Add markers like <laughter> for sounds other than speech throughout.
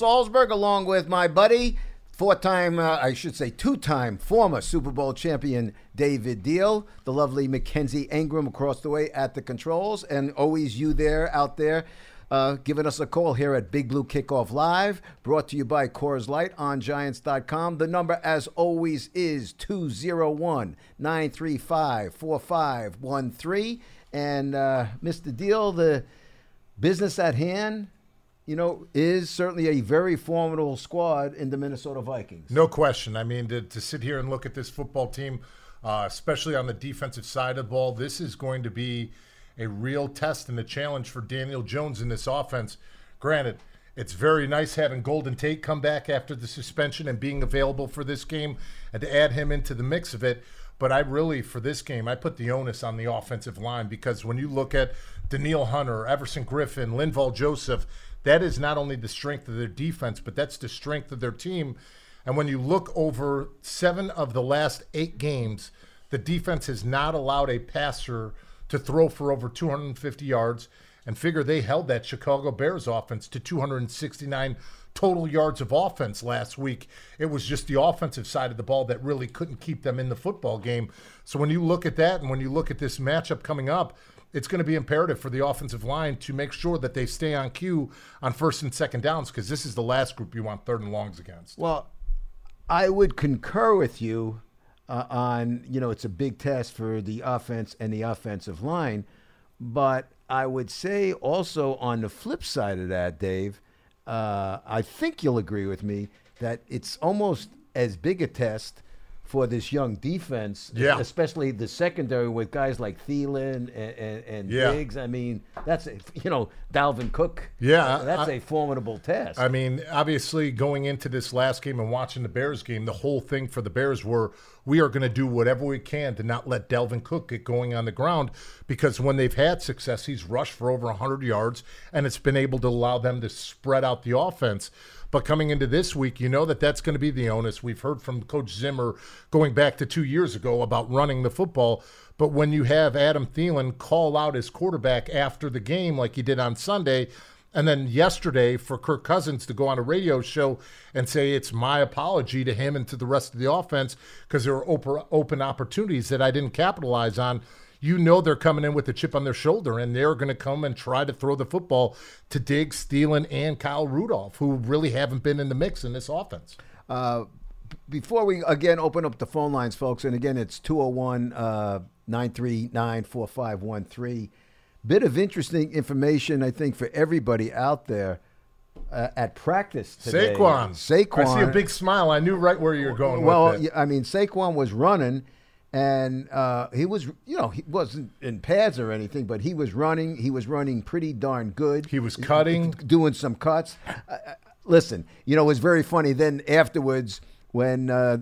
Salzberg, along with my buddy, four-time, uh, I should say, two-time former Super Bowl champion David Diehl, the lovely Mackenzie Ingram across the way at the controls, and always you there out there. Uh, giving us a call here at Big Blue Kickoff Live, brought to you by Coors Light on Giants.com. The number, as always, is 201 935 4513. And uh, Mr. Diehl, the business at hand, you know, is certainly a very formidable squad in the Minnesota Vikings. No question. I mean, to, to sit here and look at this football team, uh, especially on the defensive side of the ball, this is going to be a real test and a challenge for Daniel Jones in this offense. Granted, it's very nice having Golden Tate come back after the suspension and being available for this game and to add him into the mix of it. But I really, for this game, I put the onus on the offensive line because when you look at Danielle Hunter, Everson Griffen, Linval Joseph, that is not only the strength of their defense, but that's the strength of their team. And when you look over seven of the last eight games, the defense has not allowed a passer – to throw for over 250 yards and figure they held that Chicago Bears offense to 269 total yards of offense last week. It was just the offensive side of the ball that really couldn't keep them in the football game. So when you look at that and when you look at this matchup coming up, it's going to be imperative for the offensive line to make sure that they stay on cue on first and second downs because this is the last group you want third and longs against. Well, I would concur with you uh, on, you know, it's a big test for the offense and the offensive line. But I would say also on the flip side of that, Dave, uh, I think you'll agree with me that it's almost as big a test for this young defense, yeah. especially the secondary with guys like Thielen and, and, and yeah. Diggs. I mean, that's a, you know Dalvin Cook. Yeah, that's I, a formidable test. I mean, obviously, going into this last game and watching the Bears game, the whole thing for the Bears were we are going to do whatever we can to not let Dalvin Cook get going on the ground because when they've had success, he's rushed for over 100 yards and it's been able to allow them to spread out the offense. But coming into this week, you know that that's going to be the onus. We've heard from Coach Zimmer going back to two years ago about running the football. But when you have Adam Thielen call out his quarterback after the game, like he did on Sunday, and then yesterday for Kirk Cousins to go on a radio show and say it's my apology to him and to the rest of the offense because there were open opportunities that I didn't capitalize on you know they're coming in with a chip on their shoulder and they're going to come and try to throw the football to Diggs, Thielen, and Kyle Rudolph, who really haven't been in the mix in this offense. Uh, before we again open up the phone lines, folks, and again, it's 201 uh, 939 4513. Bit of interesting information, I think, for everybody out there. Uh, at practice today. Saquon. Saquon. I see a big smile. I knew right where you were going. Well, I mean, Saquon was running, and uh, he was, you know, he wasn't in pads or anything, but he was running. He was running pretty darn good. He was cutting, doing some cuts. Uh, listen, you know, it was very funny. Then afterwards, when uh,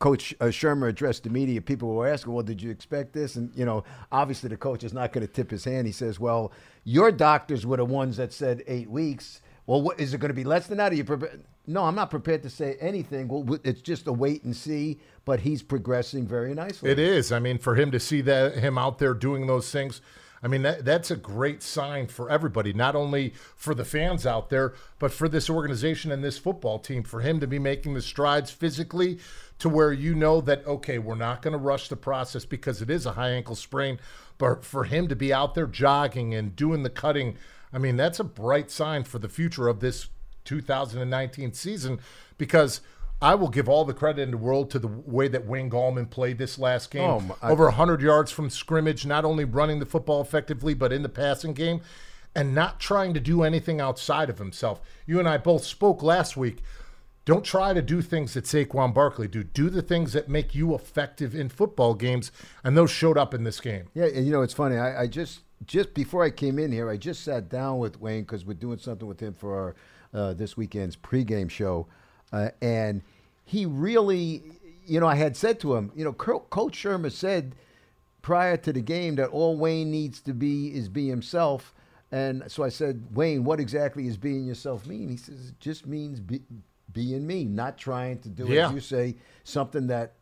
Coach uh, Shurmur addressed the media, people were asking, "Well, did you expect this?" And you know, obviously the coach is not going to tip his hand. He says, "Well, your doctors were the ones that said eight weeks." Well, what, is it going to be less than that? Are you prepared? No, I'm not prepared to say anything. Well, it's just a wait and see. But he's progressing very nicely. It is. I mean, for him to see that him out there doing those things, I mean that that's a great sign for everybody. Not only for the fans out there, but for this organization and this football team. For him to be making the strides physically to where you know that okay, we're not going to rush the process because it is a high ankle sprain. But for him to be out there jogging and doing the cutting I mean, that's a bright sign for the future of this 2019 season because I will give all the credit in the world to the way that Wayne Gallman played this last game. Oh, my, Over 100 yards from scrimmage, not only running the football effectively, but in the passing game and not trying to do anything outside of himself. You and I both spoke last week. Don't try to do things that Saquon Barkley do. Do the things that make you effective in football games, and those showed up in this game. Yeah, and you know it's funny. I, I just just before I came in here, I just sat down with Wayne because we're doing something with him for our this weekend's pregame show, uh, and he really, you know, I had said to him, you know, Coach Shurmur said prior to the game that all Wayne needs to be is be himself, and so I said, Wayne, what exactly is being yourself mean? He says it just means be, being me, not trying to do, yeah. as you say, something that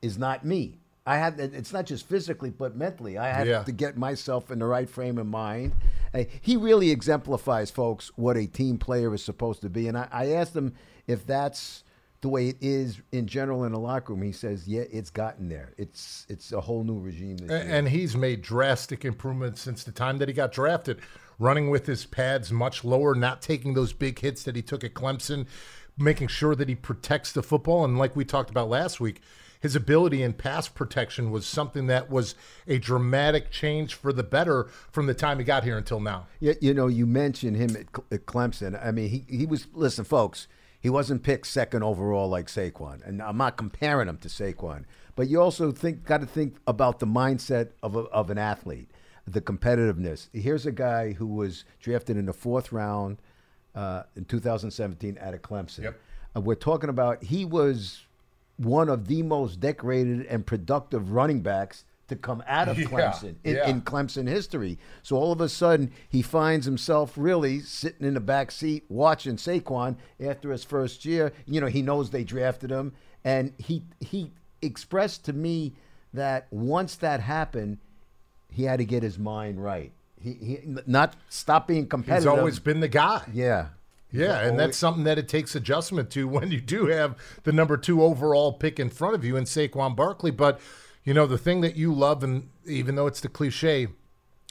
is not me. I had it's not just physically but mentally. I had Yeah. to get myself in the right frame of mind. He really exemplifies, folks, what a team player is supposed to be. And I, I asked him if that's the way it is in general in the locker room. He says, "Yeah, it's gotten there. It's it's a whole new regime this A- year." And he's made drastic improvements since the time that he got drafted, running with his pads much lower, not taking those big hits that he took at Clemson, making sure that he protects the football. And like we talked about last week, his ability in pass protection was something that was a dramatic change for the better from the time he got here until now. Yeah, you know, you mentioned him at, Cle- at Clemson. I mean, he, he was, listen, folks, he wasn't picked second overall like Saquon. And I'm not comparing him to Saquon. But you also think got to think about the mindset of, a, of an athlete, the competitiveness. Here's a guy who was drafted in the fourth round uh, in 2017 out of Clemson. Yep. Uh, we're talking about he was one of the most decorated and productive running backs to come out of <laughs> Yeah, Clemson in, yeah. in Clemson history. So all of a sudden, he finds himself really sitting in the back seat watching Saquon after his first year. You know, he knows they drafted him, and he he expressed to me that once that happened, he had to get his mind right. He, he not stop being competitive. He's always been the guy. yeah. Yeah, and that's something that it takes adjustment to when you do have the number two overall pick in front of you in Saquon Barkley. But, you know, the thing that you love, and even though it's the cliche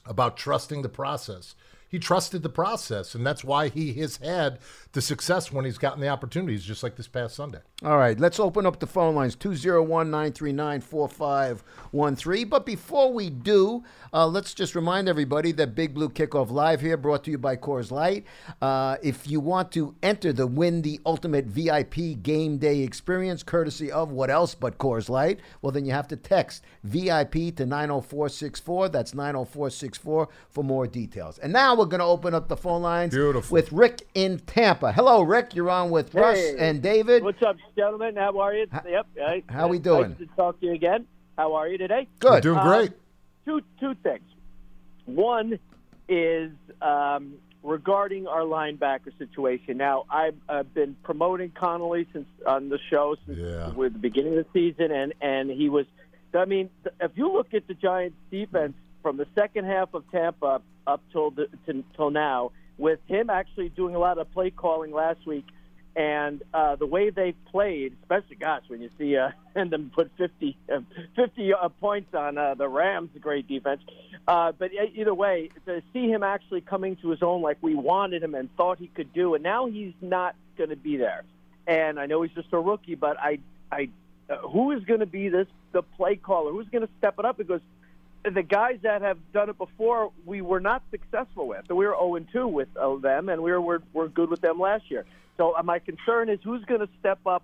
about trusting the process, he trusted the process, and that's why he has had the success when he's gotten the opportunities, just like this past Sunday. All right, let's open up the phone lines 201 939 4513. But before we do, uh, let's just remind everybody that Big Blue Kickoff Live here, brought to you by Coors Light. Uh, if you want to enter the Win the Ultimate VIP Game Day experience, courtesy of what else but Coors Light, well, then you have to text VIP to 90464. That's 90464 for more details. And now we're going to open up the phone lines Beautiful. with Rick in Tampa. Hello, Rick. You're on with Russ and David. What's up, gentlemen? How are you? yep. Hey, how we nice doing? to talk to you again. How are you today? We're Good. doing Um, great. Two two things. One is um, regarding our linebacker situation. Now, I've uh, been promoting Connelly since on the show since Yeah. with the beginning of the season, and and he was. I mean, if you look at the Giants' defense from the second half of Tampa up till the, to, till now, with him actually doing a lot of play calling last week, and uh, the way they played, especially gosh, when you see uh, and <laughs> them put 50, uh, <laughs> 50 uh, points on uh, the Rams, great defense. Uh, but either way, to see him actually coming to his own like we wanted him and thought he could do, and now he's not going to be there. And I know he's just a rookie, but I, I, uh, who is going to be this the play caller? Who's going to step it up? Because the guys that have done it before, we were not successful with. So we were 0 2 with uh, them, and we were, were were good with them last year. So uh, my concern is who's going to step up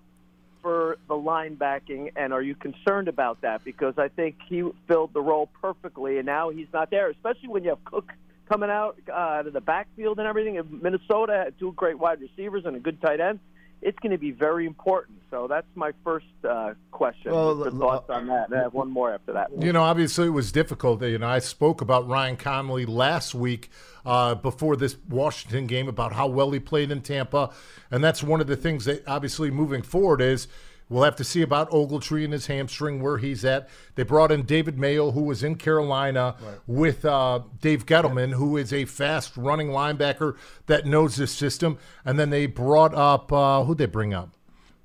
for the linebacking, and are you concerned about that? Because I think he filled the role perfectly, and now he's not there. Especially when you have Cook coming out uh, of the backfield and everything. And Minnesota had two great wide receivers and a good tight end. It's going to be very important. So that's my first uh, question. Well, What's your thoughts on that? And I have one more after that. You know, obviously it was difficult. You know, I spoke about Ryan Connelly last week uh, before this Washington game about how well he played in Tampa, and that's one of the things that obviously moving forward is we'll have to see about Ogletree and his hamstring where he's at. They brought in David Mayo, who was in Carolina with uh, Dave Gettleman, who is a fast running linebacker that knows this system, and then they brought up uh, who'd they bring up?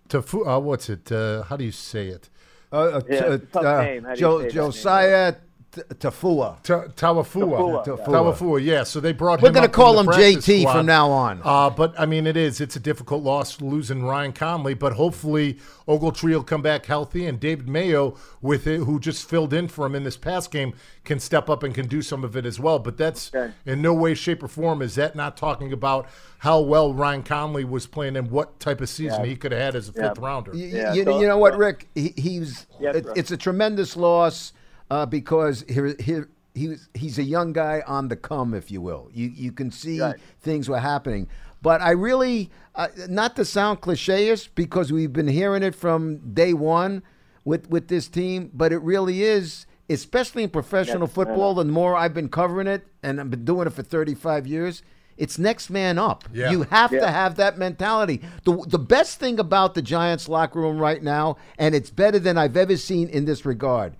To uh, what's it? Uh, how do you say it? Uh, uh, Yeah, t- it's tough uh, name. How do you Jo- say that name? Josiah T- Tafua. Ta- Tawafua. Tafua, yeah. Tawafua, yeah. So they brought him. We're gonna call him JT squad. from now on. Uh, but I mean, it is. It's a difficult loss losing Ryan Conley, but hopefully Ogletree will come back healthy, and David Mayo, with it, who just filled in for him in this past game, can step up and can do some of it as well. But that's Okay. in no way, shape, or form is that not talking about how well Ryan Conley was playing and what type of season Yeah. he could have had as a Yeah. fifth rounder. You, Yeah, you, so- you know what, Rick? He, he's Yes, it- it's a tremendous loss uh, because here, here he was, he's a young guy on the come, if you will. You you can see Right. things were happening, but I really uh, not to sound cliche-ish because we've been hearing it from day one with with this team, but it really is. Especially in professional Yes, I know. football, the more I've been covering it, and I've been doing it for 35 years, it's next man up. Yeah. You have to have that mentality. The, the best thing about the Giants locker room right now, and it's better than I've ever seen in this regard,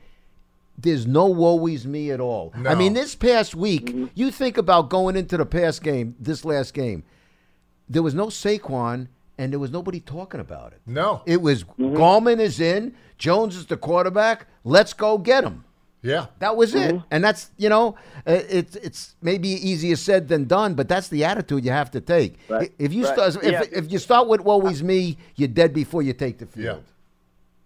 there's no woe is me at all. I mean, this past week, you think about going into the past game, this last game, there was no Saquon and there was nobody talking about it. No. It was Gallman is in, Jones is the quarterback. Let's go get him. yeah. That was it, Mm-hmm. and that's you know, uh, it's it's maybe easier said than done, but that's the attitude you have to take. Right. If you Right. start, if, Yeah. if you start with "woe is me," you're dead before you take the field. Yeah,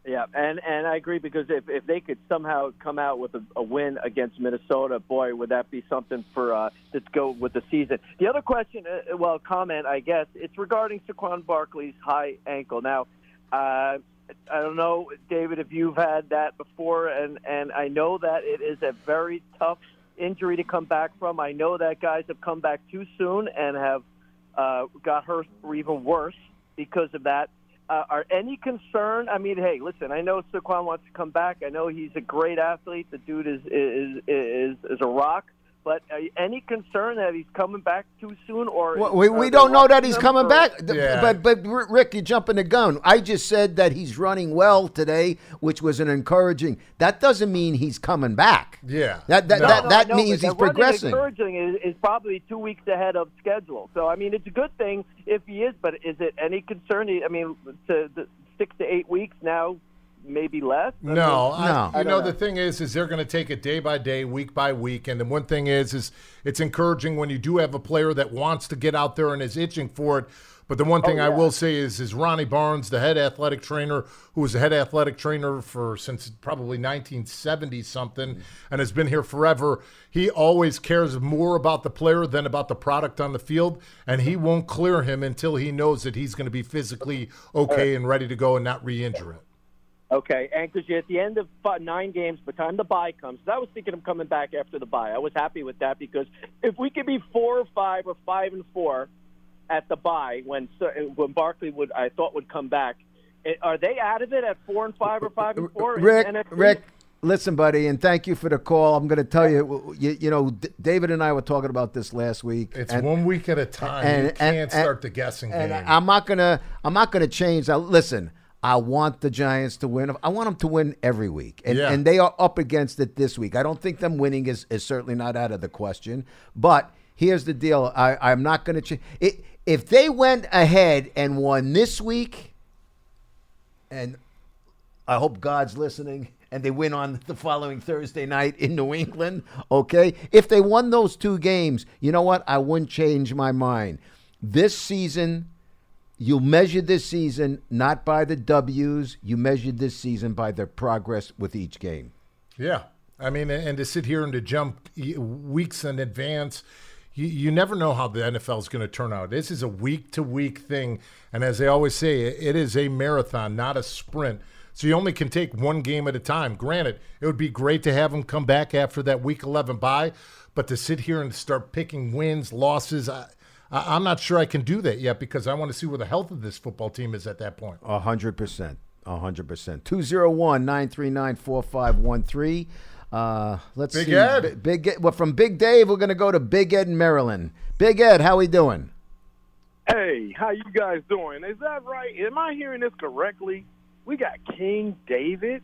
and and I agree because if, if they could somehow come out with a, a win against Minnesota, boy, would that be something for uh, to go with the season. The other question, uh, well, comment, I guess, it's regarding Saquon Barkley's high ankle. Now, uh, I don't know, David, if you've had that before, and and I know that it is a very tough injury to come back from. I know that guys have come back too soon and have uh, got hurt or even worse because of that. Uh, are any concern? I mean, hey, listen. I know Saquon wants to come back. I know he's a great athlete. The dude is is is is a rock. But uh, any concern that he's coming back too soon, or Well, we, we don't know that he's coming or- back. Yeah. But but R- Rick, you're jumping the gun. I just said that he's running well today, which was an encouraging. That doesn't mean he's coming back. Yeah. That that No. that, No, that no, means but he's the running progressing. Encouraging is, is probably two weeks ahead of schedule. So I mean, it's a good thing if he is. But is it any concern? I mean, to the six to eight weeks now, maybe less. I mean, No, I- No. you I know, don't the thing is, is they're going to take it day by day, week by week, and the one thing is, is it's encouraging when you do have a player that wants to get out there and is itching for it. But the one oh, thing I Oh, yeah. will say is, is Ronnie Barnes, the head athletic trainer, who was the head athletic trainer for since probably 1970 something, and has been here forever. He always cares more about the player than about the product on the field, and he won't clear him until he knows that he's going to be physically okay and ready to go and not re-injure it. Okay, and because you're at the end of fi- nine games, by the time the bye comes, I was thinking of coming back after the bye. I was happy with that because if we could be four or five or five and four at the bye when when Barkley would I thought would come back, are they out of it at four and five or five and four? Rick, NFC? Rick, listen, buddy, and thank you for the call. I'm going to tell you, you, you know, D- David and I were talking about this last week. It's and- one week at a time. and- you can't and- start the guessing and game. I'm not gonna, I'm not gonna change. Now, listen, I want the Giants to win. I want them to win every week, and, Yeah. and they are up against it this week. I don't think them winning is, is certainly not out of the question. But here's the deal: I, I'm not gonna change. It, if they went ahead and won this week, and I hope God's listening and they win on the following Thursday night in New England. Okay. If they won those two games, you know what? I wouldn't change my mind. This season, you measure this season not by the W's, you measure this season by their progress with each game. yeah. I mean, and to sit here and to jump weeks in advance, you, you never know how the NFL is going to turn out. This is a week to week thing. And as they always say, it is a marathon, not a sprint. So you only can take one game at a time. Granted, it would be great to have them come back after that week 11 bye, but to sit here and start picking wins, losses, I, I, I'm not sure I can do that yet because I want to see where the health of this football team is at that point. A hundred percent. A hundred percent. 201-939-4513. Uh, let's Big see. Ed. B- Big Ed. Well, from Big Dave, we're going to go to Big Ed in Maryland. Big Ed, how we doing? Hey, how you guys doing? Is that right? Am I hearing this correctly? We got King David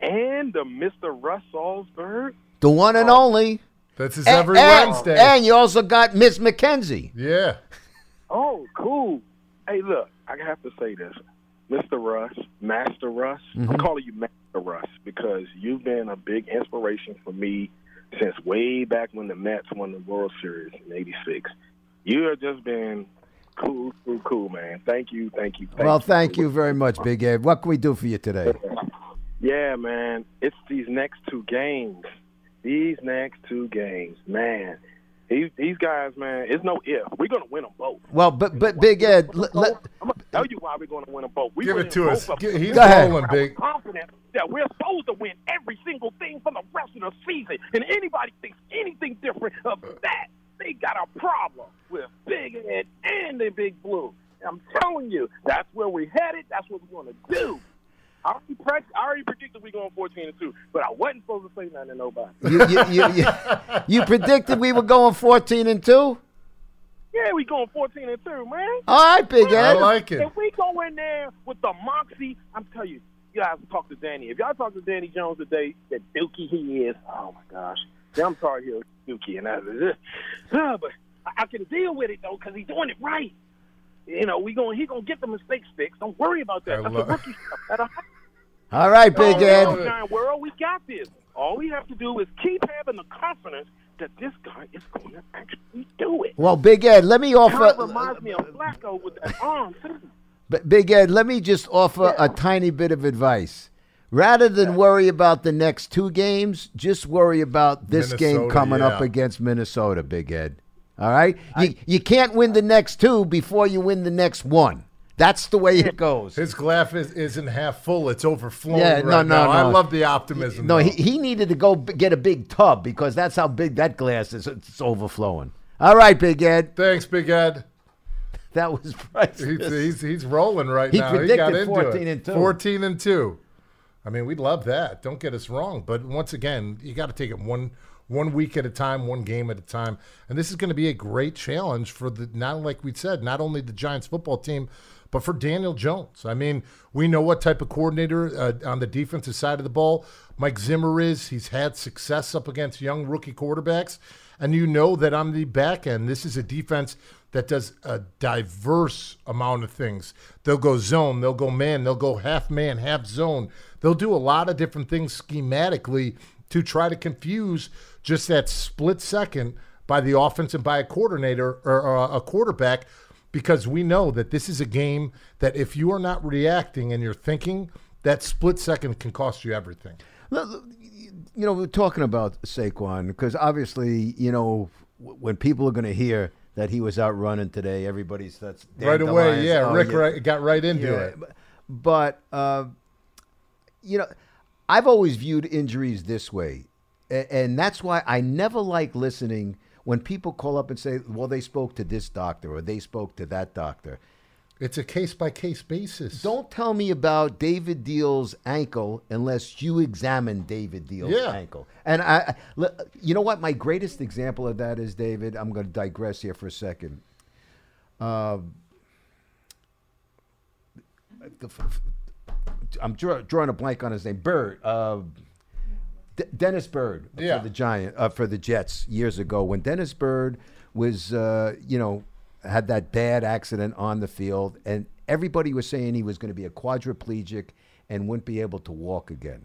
and the Mr. Russ Salzberg. The one and only. That's his And- every and, Wednesday. And you also got Miss McKenzie. yeah. Oh, cool. Hey, look, I have to say this. Mr. Russ, Master Russ, I'm mm-hmm. calling you Master Russ because you've been a big inspiration for me since way back when the Mets won the World Series in '86. You have just been cool, cool, cool, man. Thank you, thank you. Thank well, you. thank you very much, Big Ed. What can we do for you today? Yeah, man. It's these next two games. These next two games, man. These these guys, man. It's no if. We're gonna win them both. Well, but but Big Ed, l- let, I'm gonna tell you why we're gonna win them both. We Give it to us. of He's Go ahead. rolling, big. confident that we're supposed to win every single thing for the rest of the season. And anybody thinks anything different of that, they got a problem with Big Ed and the Big Blue. I'm telling you, that's where we're headed. That's what we're going to do. I already, pre- I already predicted we're going 14 and 2, but I wasn't supposed to say nothing to nobody. you, you, you, you, you predicted we were going 14 and 2? Yeah, we going 14 and 2, man. All right, Big I Ed. like it. If we go in there with the moxie, I'm telling you, you guys talk to Danny. If y'all talk to Danny Jones today, that dookie he is. Oh my gosh, yeah, I'm sorry he's dookie, and that is uh, <sighs> but I, I can deal with it though because he's doing it right. You know, we going he gonna get the mistakes fixed. Don't worry about that. I That's love- a rookie stuff. That'll happen. All right, Big Ed. no, Giant world, we got this. All we have to do is keep having the confidence that this guy is going to actually do it. Well, Big Ed, let me Kind of offer. reminds me of Flacco with that arm too. B- Big Ed, let me just offer Yeah. a tiny bit of advice. Rather than worry about the next two games, just worry about this game Minnesota, coming up against Minnesota, Big Ed. All right? You, you can't win the next two before you win the next one. That's the way it goes. His glass is, isn't half full; it's overflowing. Yeah, right no, no. I love the optimism. No, though. he, he needed to go get a big tub because that's how big that glass is. It's overflowing. All right, Big Ed. Thanks, Big Ed. That was <laughs> priceless. He's, he's, he's rolling right He now. he got into 14 it. and two. 14 and 2. I mean, we'd love that. Don't get us wrong. But once again, you got to take it one one week at a time, one game at a time. And this is going to be a great challenge for the, not like we said, not only the Giants football team, but for Daniel Jones. I mean, we know what type of coordinator uh, on the defensive side of the ball Mike Zimmer is. He's had success up against young rookie quarterbacks. And you know that on the back end, this is a defense that does a diverse amount of things. They'll go zone, they'll go man, they'll go half man, half zone. They'll do a lot of different things schematically to try to confuse just that split second by the offense and by a coordinator or, or a quarterback because we know that this is a game that if you are not reacting and you're thinking, that split second can cost you everything. You know, we're talking about Saquon because obviously, you know, when people are going to hear that he was out running today, everybody's that's right away, yeah. Oh, Rick Right, got right into Yeah, it. but- But uh, you know, I've always viewed injuries this way, and that's why I never like listening when people call up and say, "Well, they spoke to this doctor or they spoke to that doctor." It's a case by case basis. Don't tell me about David Diehl's ankle unless you examine David Diehl's Yeah. ankle. And I, I- you know what? My greatest example of that is David. I'm going to digress here for a second. Um, f- I'm draw, drawing a blank on his name. Byrd. Uh, D- Dennis Byrd Yeah. for the Giant uh, for the Jets years ago when Dennis Byrd was uh, you know had that bad accident on the field and everybody was saying he was going to be a quadriplegic and wouldn't be able to walk again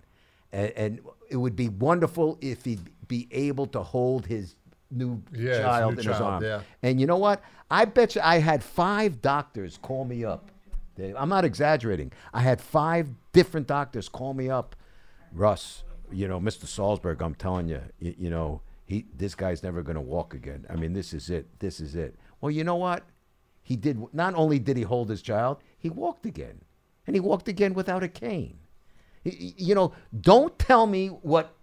and, and it would be wonderful if he'd be able to hold his new Yeah, his child new in his child, arm yeah. and you know what I bet you I had five doctors call me up. I'm not exaggerating I had five different doctors call me up Russ, you know, Mr. Salzberg, I'm telling you, you, you know, he this guy's never going to walk again. I mean, this is it. This is it. Well, you know what? He did not only did he hold his child, he walked again. And he walked again without a cane. He- you know, don't tell me what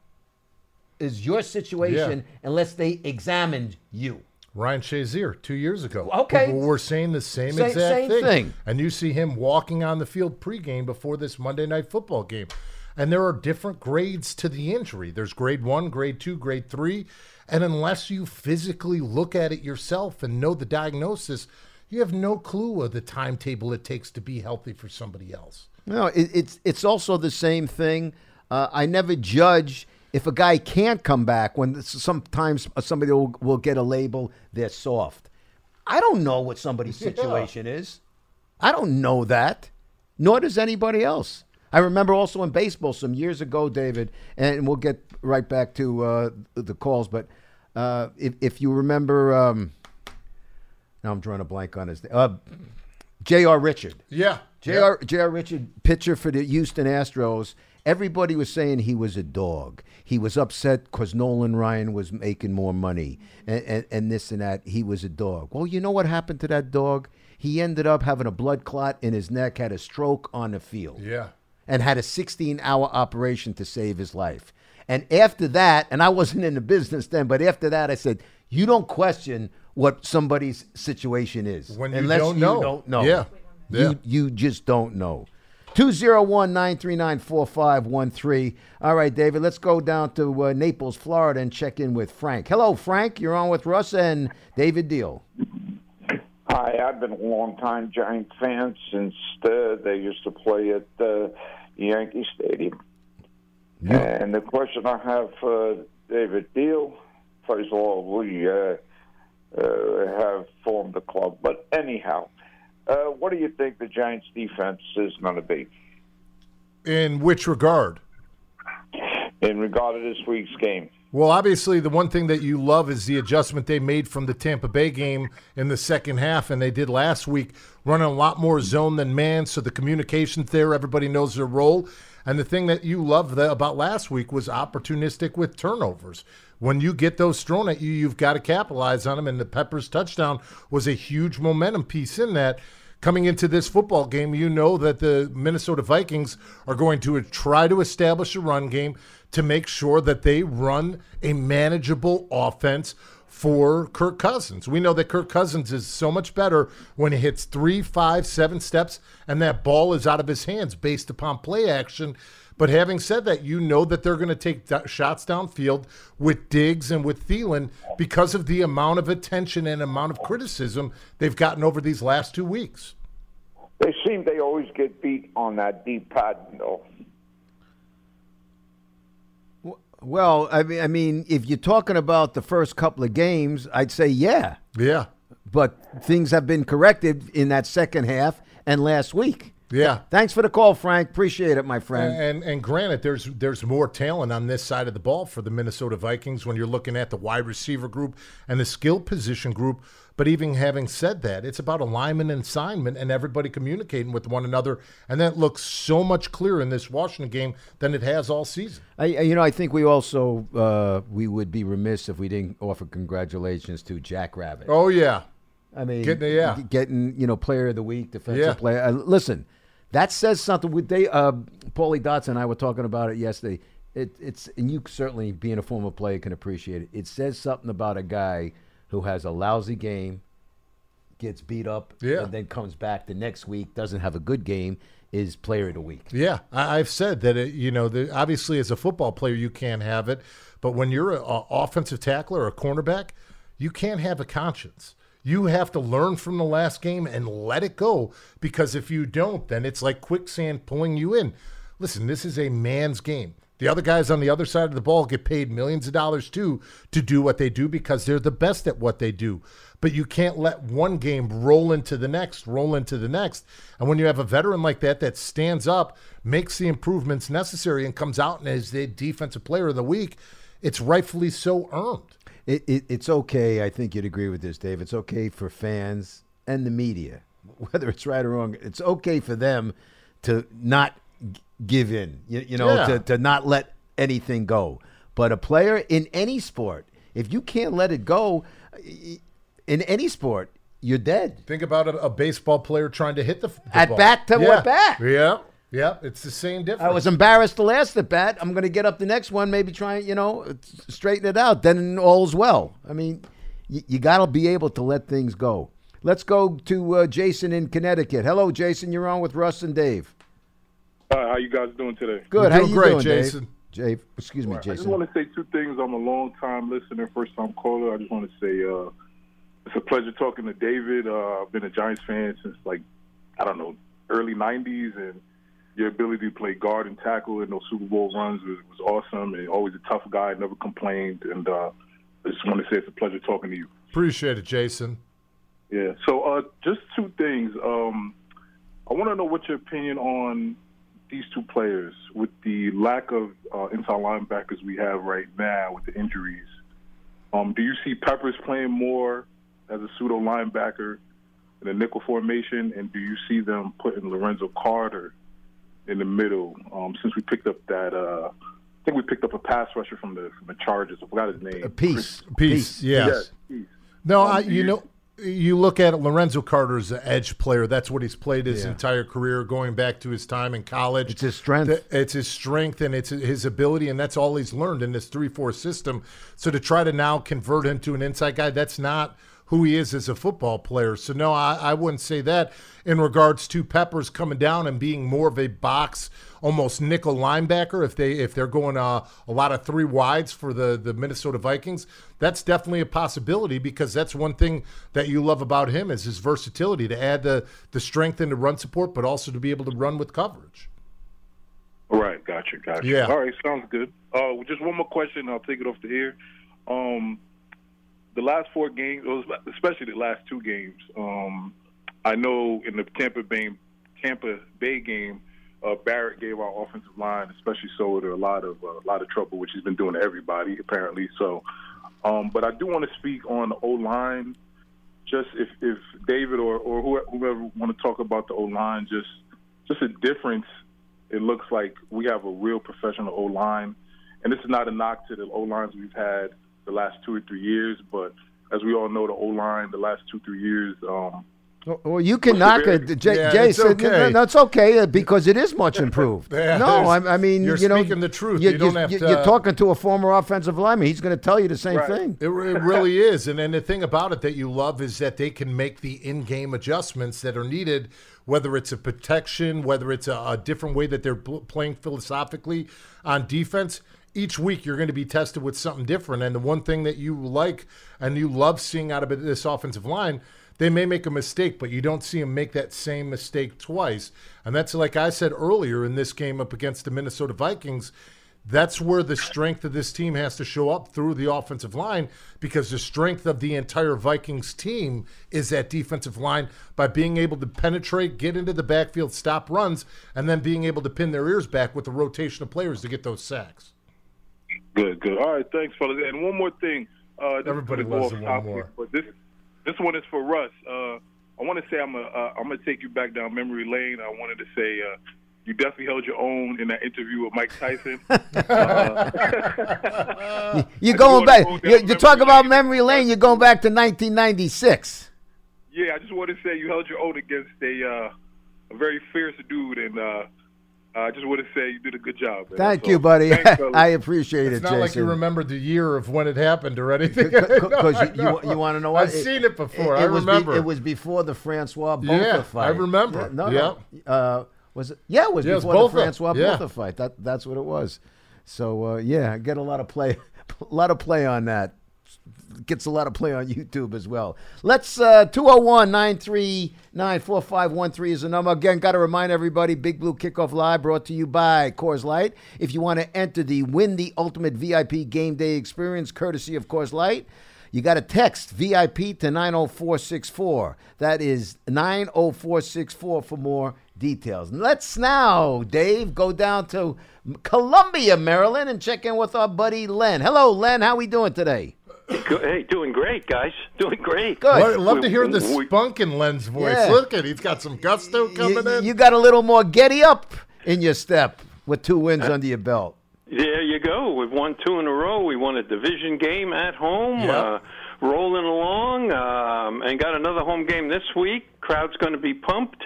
is your situation unless they examined you. Ryan Shazier two years ago. Okay. People were saying the same Same- exact same thing. thing. And you see him walking on the field pregame before this Monday night football game. And there are different grades to the injury. There's grade one, grade two, grade three. And unless you physically look at it yourself and know the diagnosis, you have no clue of the timetable it takes to be healthy for somebody else. No, it, it's it's also the same thing. Uh, I never judge if a guy can't come back when sometimes somebody will, will get a label they're soft. I don't know what somebody's <laughs> situation is. I don't know that, nor does anybody else. I remember also in baseball some years ago, David, and we'll get right back to uh, the calls. But uh, if if you remember, um, now I'm drawing a blank on his name. Uh, J.R. Richard. Yeah. J.R. J.R. Richard, pitcher for the Houston Astros. Everybody was saying he was a dog. He was upset because Nolan Ryan was making more money and, and, and this and that. He was a dog. Well, you know what happened to that dog? He ended up having a blood clot in his neck, had a stroke on the field Yeah. And had a 16 hour operation to save his life. And after that, and I wasn't in the business then, but after that, I said, you don't question what somebody's situation is. When you unless don't you know. don't know. Yeah. Yeah. You, you just don't know. 201 939 4513. All right, David, let's go down to uh, Naples, Florida, and check in with Frank. Hello, Frank. You're on with Russ and David Diehl. Hi, I've been a long time Giant fan since uh, they used to play at uh, Yankee Stadium. And the question I have for David Diehl, first of all, we uh, uh, have formed a club, but anyhow, uh, what do you think the Giants' defense is going to be In which regard? in regard to this week's game? Well, obviously, the one thing that you love is the adjustment they made from the Tampa Bay game in the second half, and they did last week, running a lot more zone than man. So the communication's there. Everybody knows their role. And the thing that you loved the, about last week was opportunistic with turnovers. When you get those thrown at you, you've got to capitalize on them. And the Peppers touchdown was a huge momentum piece in that. Coming into this football game, you know that the Minnesota Vikings are going to try to establish a run game to make sure that they run a manageable offense for Kirk Cousins. We know that Kirk Cousins is so much better when he hits three, five, seven steps and that ball is out of his hands based upon play action. But having said that, you know that they're going to take shots downfield with Diggs and with Thielen because of the amount of attention and amount of criticism they've gotten over these last two weeks. They seem they always get beat on that deep pad, though. Well, I mean, I mean, if you're talking about the first couple of games, I'd say yeah. Yeah. But things have been corrected in that second half and last week. Yeah. Thanks for the call, Frank. Appreciate it, my friend. And and granted, there's there's more talent on this side of the ball for the Minnesota Vikings when you're looking at the wide receiver group and the skill position group. But even having said that, it's about alignment and assignment and everybody communicating with one another, and that looks so much clearer in this Washington game than it has all season. I, you know, I think we also uh, we would be remiss if we didn't offer congratulations to Jack Rabbit. Oh yeah, I mean, Getting- yeah. getting you know, player of the week, defensive Yeah. player. Uh, listen, that says something. With they, uh, Paulie Dottino and I were talking about it yesterday. It, it's and you certainly being a former player can appreciate it. It says something about a guy who has a lousy game, gets beat up, Yeah. and then comes back the next week, doesn't have a good game, is player of the week. Yeah, I, I've said that. It, you know, the, obviously as a football player, you can't have it, but when you're an offensive tackler or a cornerback, you can't have a conscience. You have to learn from the last game and let it go because if you don't, then it's like quicksand pulling you in. Listen, this is a man's game. The other guys on the other side of the ball get paid millions of dollars too to do what they do because they're the best at what they do. But you can't let one game roll into the next, roll into the next. And when you have a veteran like that that stands up, makes the improvements necessary, and comes out and is the defensive player of the week, it's rightfully so earned. It, it, it's okay. I think you'd agree with this, Dave. It's okay for fans and the media, <laughs> whether it's right or wrong. It's okay for them to not give in. You, you know, Yeah. to, to not let anything go. But a player in any sport, if you can't let it go, in any sport, you're dead. Think about a, a baseball player trying to hit the, the At ball. bat to yeah. what bat? Yeah, yeah, it's the same difference. I was embarrassed the last at bat. I'm going to get up the next one, maybe try and you know straighten it out. Then all's well. I mean, you, you got to be able to let things go. Let's go to uh, Jason in Connecticut. Hello, Jason. You're on with Russ and Dave. Hi, how you guys doing today? Good. We're How doing you great, doing, Jason. Dave? Dave, excuse me, Jason. I just want to say two things. I'm a long time listener, first time caller. I just want to say uh, it's a pleasure talking to David. Uh, I've been a Giants fan since like I don't know early '90s, and your ability to play guard and tackle in those Super Bowl runs was, was awesome. And always a tough guy, never complained. And uh, I just want to say it's a pleasure talking to you. Appreciate it, Jason. Yeah. So uh, just two things. Um, I want to know what your opinion on these two players with the lack of uh, inside linebackers we have right now with the injuries. Um, do you see Peppers playing more as a pseudo linebacker in the nickel formation, and do you see them putting Lorenzo Carter in the middle? Um, since we picked up that, uh, I think we picked up a pass rusher from the from the Chargers. I forgot his name. A piece. Peace. Yes. Yes, he's- No, Um, I, you you- know, you look at it, Lorenzo Carter's an edge player. That's what he's played his Yeah. entire career, going back to his time in college. It's his strength. It's his strength and it's his ability, and that's all he's learned in this three-four system. So to try to now convert him to an inside guy, that's not who he is as a football player. So no, I, I wouldn't say that in regards to Peppers coming down and being more of a box, almost nickel linebacker. If they if they're going uh, a lot of three wides for the the Minnesota Vikings, that's definitely a possibility because that's one thing that you love about him is his versatility to add the the strength and the run support, but also to be able to run with coverage. Right, gotcha, gotcha. Yeah. All right, sounds good. Uh, just one more question, I'll take it off the air. Um, the last four games, especially the last two games, um, I know in the Tampa Bay Tampa Bay game, uh, Barrett gave our offensive line, especially Solder, a lot of uh, a lot of trouble, which he's been doing to everybody apparently. So, um, but I do want to speak on the O line. Just if, if David or or whoever, whoever want to talk about the O line, just just a difference. It looks like we have a real professional O line, and this is not a knock to the O lines we've had the last two or three years, but as we all know, the O line the last two three years. Um, Well, you can knock it. Jay, Yeah, Jay it's said, okay. no, no, it's okay uh, because it is much improved. <laughs> Yeah, no, I, I mean, you're you know, speaking the truth. You, You don't have to- You're talking to a former offensive lineman. He's going to tell you the same Right. thing. It, it really <laughs> is. And then the thing about it that you love is that they can make the in game adjustments that are needed, whether it's a protection, whether it's a, a different way that they're pl- playing philosophically on defense. Each week you're going to be tested with something different. And the one thing that you like and you love seeing out of this offensive line, they may make a mistake, but you don't see them make that same mistake twice. And that's like I said earlier in this game up against the Minnesota Vikings that's where the strength of this team has to show up through the offensive line because the strength of the entire Vikings team is that defensive line by being able to penetrate, get into the backfield, stop runs, and then being able to pin their ears back with the rotation of players to get those sacks. Good, good. All right, thanks, fellas. And one more thing. Uh, this Everybody is gonna loves go the one more. But this this one is for Russ. Uh, I want to say I'm a, uh, I'm gonna take you back down memory lane. I wanted to say uh, you definitely held your own in that interview with Mike Tyson. <laughs> uh, <laughs> You're going back. You, down you talk memory about memory lane. You're going back to 1996. yeah, I just want to say you held your own against a uh, a very fierce dude, and uh, I just want to say you did a good job. Man. Thank So, you, buddy. Thanks. <laughs> I appreciate It's it, not Jason. like you remembered the year of when it happened or anything. <laughs> Because you, you, you want to know what? I've seen it before. It, I was be- remember. it was before the Francois Botha Yeah, fight. I remember. Yeah, no, no. Yeah. Uh, was it? Yeah, it was Yeah, it was before the Botha. Francois Yeah. Botha fight. That that's what it was. So uh, yeah, I get a lot of play, <laughs> a lot of play on that. Gets a lot of play on YouTube as well. Let's uh 201-939-4513 is the number. Again, got to remind everybody, Big Blue Kickoff Live brought to you by Coors Light. If you want to enter the Win the Ultimate VIP Game Day Experience, courtesy of Coors Light, you got to text VIP to 90464. That is 90464 for more details. Let's now, Dave, go down to Columbia, Maryland, and check in with our buddy Len. Hello, Len. How are we doing today? Go- Hey, doing great, guys. Doing great. Good. Well, I'd love to hear the We- spunk in Len's voice. Yeah. Look at he's got some gusto coming You, in. you got a little more getty up in your step with two wins under your belt. There you go. We've won two in a row. We won a division game at home, Yeah. uh, rolling along, um, and got another home game this week. Crowd's going to be pumped.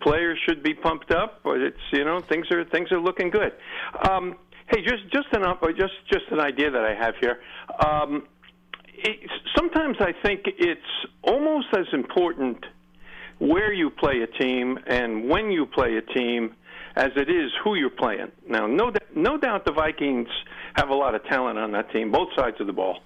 Players should be pumped up. But it's you know things are things are looking good. Um, hey, just just an just just an idea that I have here. Um, sometimes I think it's almost as important where you play a team and when you play a team as it is who you're playing. Now, no, no doubt the Vikings have a lot of talent on that team, both sides of the ball,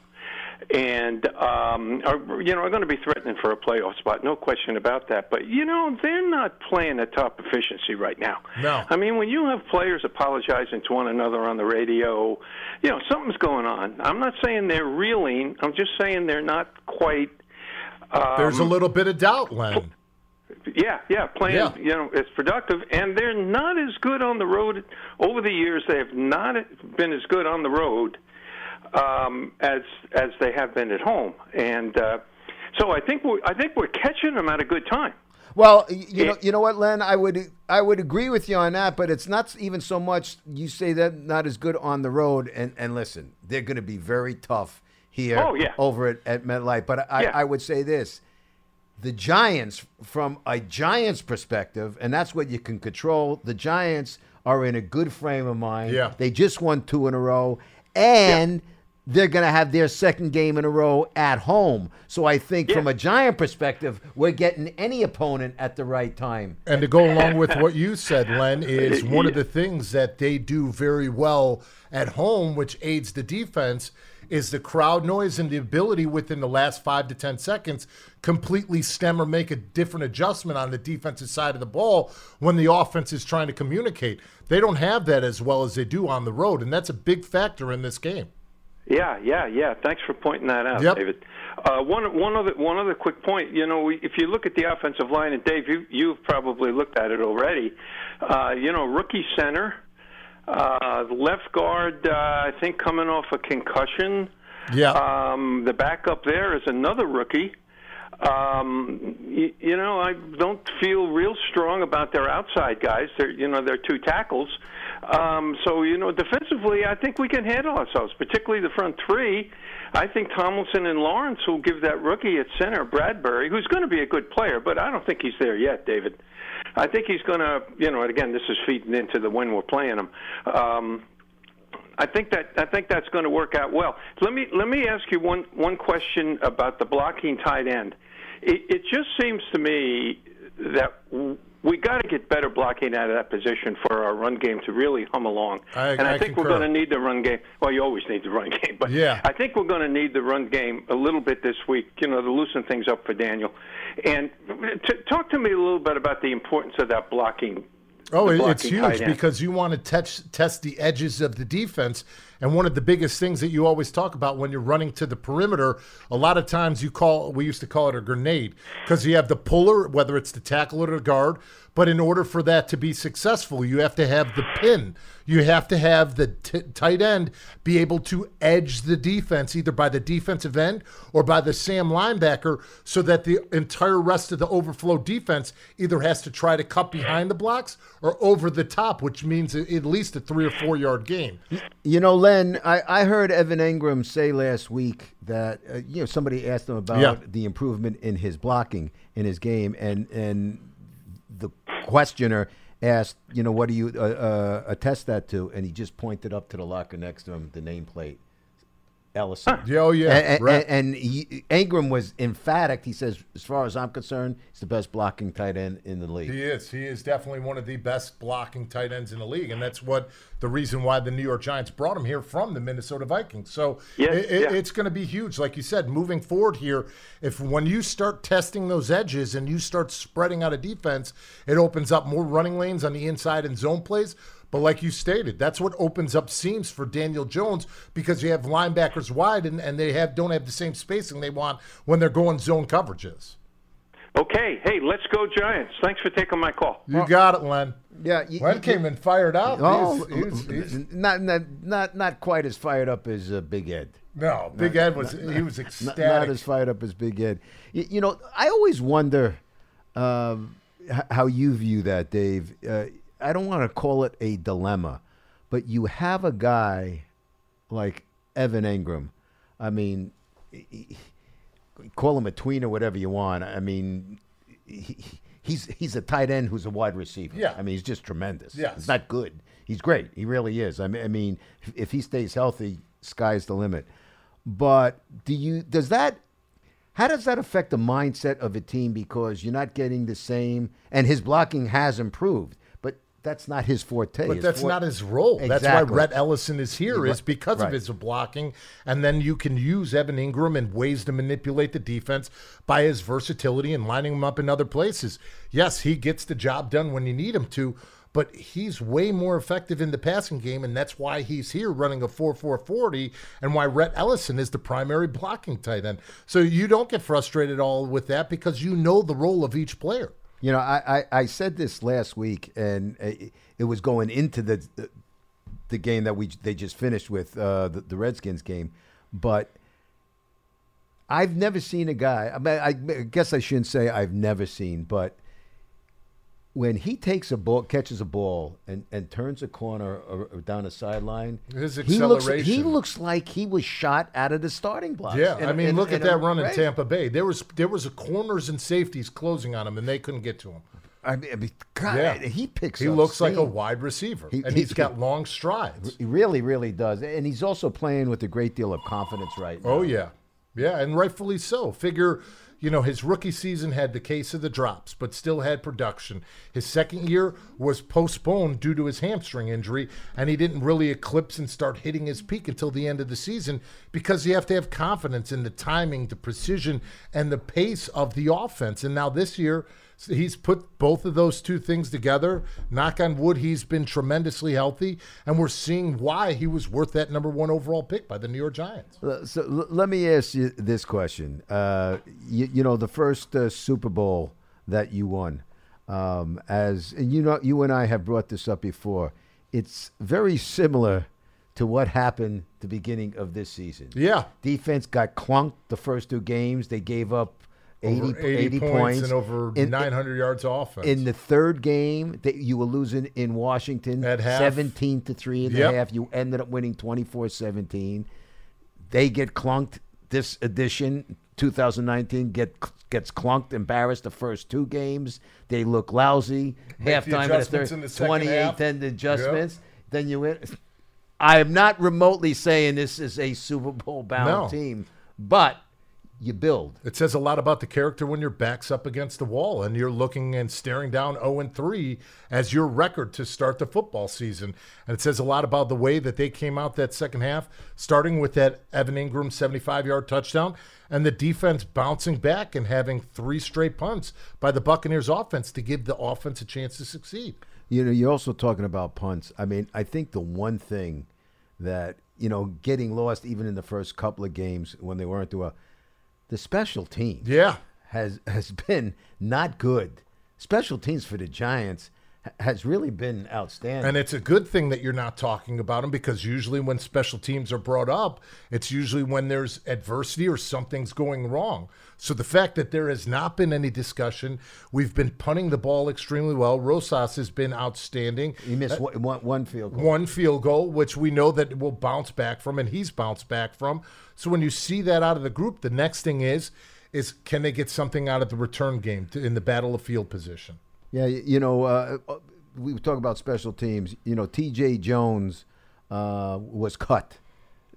and um, are you know are going to be threatening for a playoff spot, no question about that. But you know they're not playing at top efficiency right now. No. I mean when you have players apologizing to one another on the radio, you know something's going on. I'm not saying they're reeling. I'm just saying they're not quite. Um, There's a little bit of doubt, Len. yeah, yeah, playing Yeah. you know it's productive, and they're not as good on the road. Over the years, they have not been as good on the road um, as as they have been at home, and uh, so I think we're I think we're catching them at a good time. Well, you know, you know what, Len, I would I would agree with you on that, but it's not even so much you say that not as good on the road. And and listen, they're going to be very tough here Oh, yeah. over at, at MetLife. But I, Yeah. I would say this: the Giants, from a Giants perspective, and that's what you can control. The Giants are in a good frame of mind. Yeah. they just won two in a row, and. They're going to have their second game in a row at home. So I think from a Giant perspective, we're getting any opponent at the right time. And to go along with what you said, Len, is one of the <laughs> things that they do very well at home, which aids the defense, is the crowd noise and the ability within the last five to 10 seconds completely stem or make a different adjustment on the defensive side of the ball when the offense is trying to communicate. They don't have that as well as they do on the road, and that's a big factor in this game. Yeah, yeah, yeah. Thanks for pointing that out, Yep. David. Uh, one, one other, one other quick point. You know, we, if you look at the offensive line, and Dave, you, you've probably looked at it already. Uh, you know, rookie center, uh, left guard, uh, I think coming off a concussion. Yeah. Um, the backup there is another rookie. Um, you, you know, I don't feel real strong about their outside guys. They're, you know, they're two tackles. Um, so, you know, defensively, I think we can handle ourselves, particularly the front three. I think Tomlinson and Lawrence will give that rookie at center, Bradbury, who's going to be a good player, but I don't think he's there yet, David. I think he's going to, you know, and again, this is feeding into the when we're playing him. Um, I think that I think that's going to work out well. Let me let me ask you one one question about the blocking tight end. It, it just seems to me that we got to get better blocking out of that position for our run game to really hum along. I- and I, I think we're going to need the run game. Well, you always need the run <laughs> game, but Yeah. I think we're going to need the run game a little bit this week. You know, to loosen things up for Daniel. And t- talk to me a little bit about the importance of that blocking. Oh, it's huge because you want to test test the edges of the defense. And one of the biggest things that you always talk about when you're running to the perimeter, a lot of times you call we used to call it a grenade because you have the puller, whether it's the tackle or the guard. But in order for that to be successful, you have to have the pin. You have to have the t- tight end be able to edge the defense either by the defensive end or by the Sam linebacker so that the entire rest of the overflow defense either has to try to cut behind the blocks or over the top, which means at least a three or four yard gain. You know, Len, I, I heard Evan Engram say last week that uh, you know somebody asked him about Yeah. the improvement in his blocking in his game, and and the questioner asked, you know, what do you uh, uh, attest that to? And he just pointed up to the locker next to him, the nameplate, Ellison. Yeah, oh, yeah, And, right. and, and he, Engram was emphatic. He says, as far as I'm concerned, he's the best blocking tight end in the league. He is. He is definitely one of the best blocking tight ends in the league, and that's what the reason why the New York Giants brought him here from the Minnesota Vikings. So Yeah, it, it- yeah. it's going to be huge, like you said, moving forward here. If when you start testing those edges and you start spreading out a defense, it opens up more running lanes on the inside and zone plays. But like you stated, that's what opens up seams for Daniel Jones because you have linebackers wide and, and they have don't have the same spacing they want when they're going zone coverages. Okay, hey, let's go Giants. Thanks for taking my call. You got it, Len. Yeah, you- Len you- came in fired up. Oh, He was- he was- he's- not, not not not quite as fired up as uh, Big Ed. no, Big Ed was he was Not, ecstatic. not as fired up as Big Ed. You, you know, I always wonder um, h- how you view that, Dave. Uh, I don't want to call it a dilemma, but you have a guy like Evan Engram. I mean, he- call him a tween or whatever you want. I mean, he, he's he's a tight end who's a wide receiver. Yeah. I mean, he's just tremendous. Yeah. He's not good. He's great. He really is. I mean, I mean, if, he stays healthy, sky's the limit. But do you does that how does that affect the mindset of a team because you're not getting the same and his blocking has improved, that's not his forte. But His that's for- not his role. That's why Exactly. Rhett Ellison is here, is Right. because Right. of his blocking. And then you can use Evan Engram in ways to manipulate the defense by his versatility and lining him up in other places. Yes, he gets the job done when you need him to, but he's way more effective in the passing game, and that's why he's here running a 4 4 40 and why Rhett Ellison is the primary blocking tight end. So you don't get frustrated at all with that because you know the role of each player. You know, I, I, I said this last week, and it, was going into the the game that we they just finished with uh, the, the Redskins game, but I've never seen a guy. I, mean, I guess I shouldn't say I've never seen, but when he takes a ball, catches a ball, and, and turns a corner or, or down a sideline, His he looks he looks like he was shot out of the starting block. Yeah, In I mean, in- look in at that run in race. Tampa Bay. There was there was a corners and safeties closing on him, and they couldn't get to him. I mean, God, Yeah, he picks. He up looks like a wide receiver, He- and he- he's got long strides. He really, really does, and he's also playing with a great deal of confidence right oh, now. Oh yeah, yeah, and rightfully so. Figure you know, his rookie season had the case of the drops, but still had production. His second year was postponed due to his hamstring injury, and he didn't really eclipse and start hitting his peak until the end of the season because you have to have confidence in the timing, the precision, and the pace of the offense. And now this year, so he's put both of those two things together. Knock on wood, he's been tremendously healthy, and we're seeing why he was worth that number one overall pick by the New York Giants. So let me ask you this question. Uh, you, you know, the first uh, Super Bowl that you won, um, as and you know, you and I have brought this up before. It's very similar to what happened the beginning of this season. Yeah. Defense got clunked the first two games. They gave up 80, Over 80, 80 points, points and over In- 900 yards offense. In the third game, that you were losing in Washington, At half. 17 to 3 and a Yep. half. You ended up winning 24 17. They get clunked this edition, 2019, get gets clunked, embarrassed the first two games. They look lousy. Make the Halftime in the adjustments third, in the 28 half. adjustments. Then you win. I am not remotely saying this is a Super Bowl bound No. team, but you build. It says a lot about the character when your back's up against the wall and you're looking and staring down 0 and 3 as your record to start the football season. And it says a lot about the way that they came out that second half, starting with that Evan Engram 75 yard touchdown and the defense bouncing back and having three straight punts by the Buccaneers offense to give the offense a chance to succeed. You know, you're also talking about punts. I mean, I think the one thing that, you know, getting lost even in the first couple of games when they weren't doing well, the special teams Yeah. has has been not good. Special teams for the Giants has really been outstanding. And it's a good thing that you're not talking about them because usually when special teams are brought up, it's usually when there's adversity or something's going wrong. So the fact that there has not been any discussion, we've been punting the ball extremely well. Rosas has been outstanding. he missed one, one, one field goal. One field goal, which we know that will bounce back from, and he's bounced back from. So when you see that out of the group, the next thing is, is can they get something out of the return game to, in the battle of field position? Yeah, you know, uh, uh, we talk about special teams. You know, T.J. Jones uh, was cut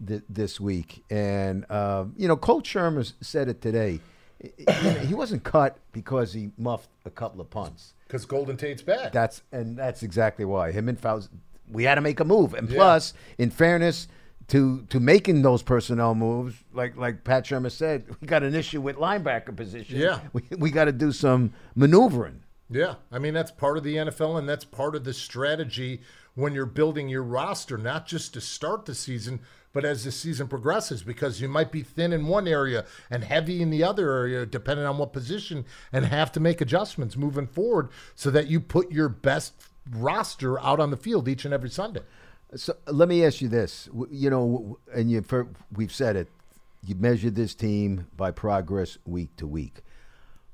th- this week, and uh, you know, Coach Shurmur said it today. Y- y- you know, he wasn't cut because he muffed a couple of punts. Because Golden Tate's back. That's and that's exactly why him and Fouts. We had to make a move, and Yeah. plus, in fairness to to making those personnel moves, like like Pat Shurmur said, we got an issue with linebacker position. Yeah. we, we got to do some maneuvering. Yeah, I mean that's part of the NFL, and that's part of the strategy when you're building your roster, not just to start the season, but as the season progresses, because you might be thin in one area and heavy in the other area, depending on what position, and have to make adjustments moving forward so that you put your best roster out on the field each and every Sunday. So let me ask you this: you know, and you we've said it. You measure this team by progress week to week,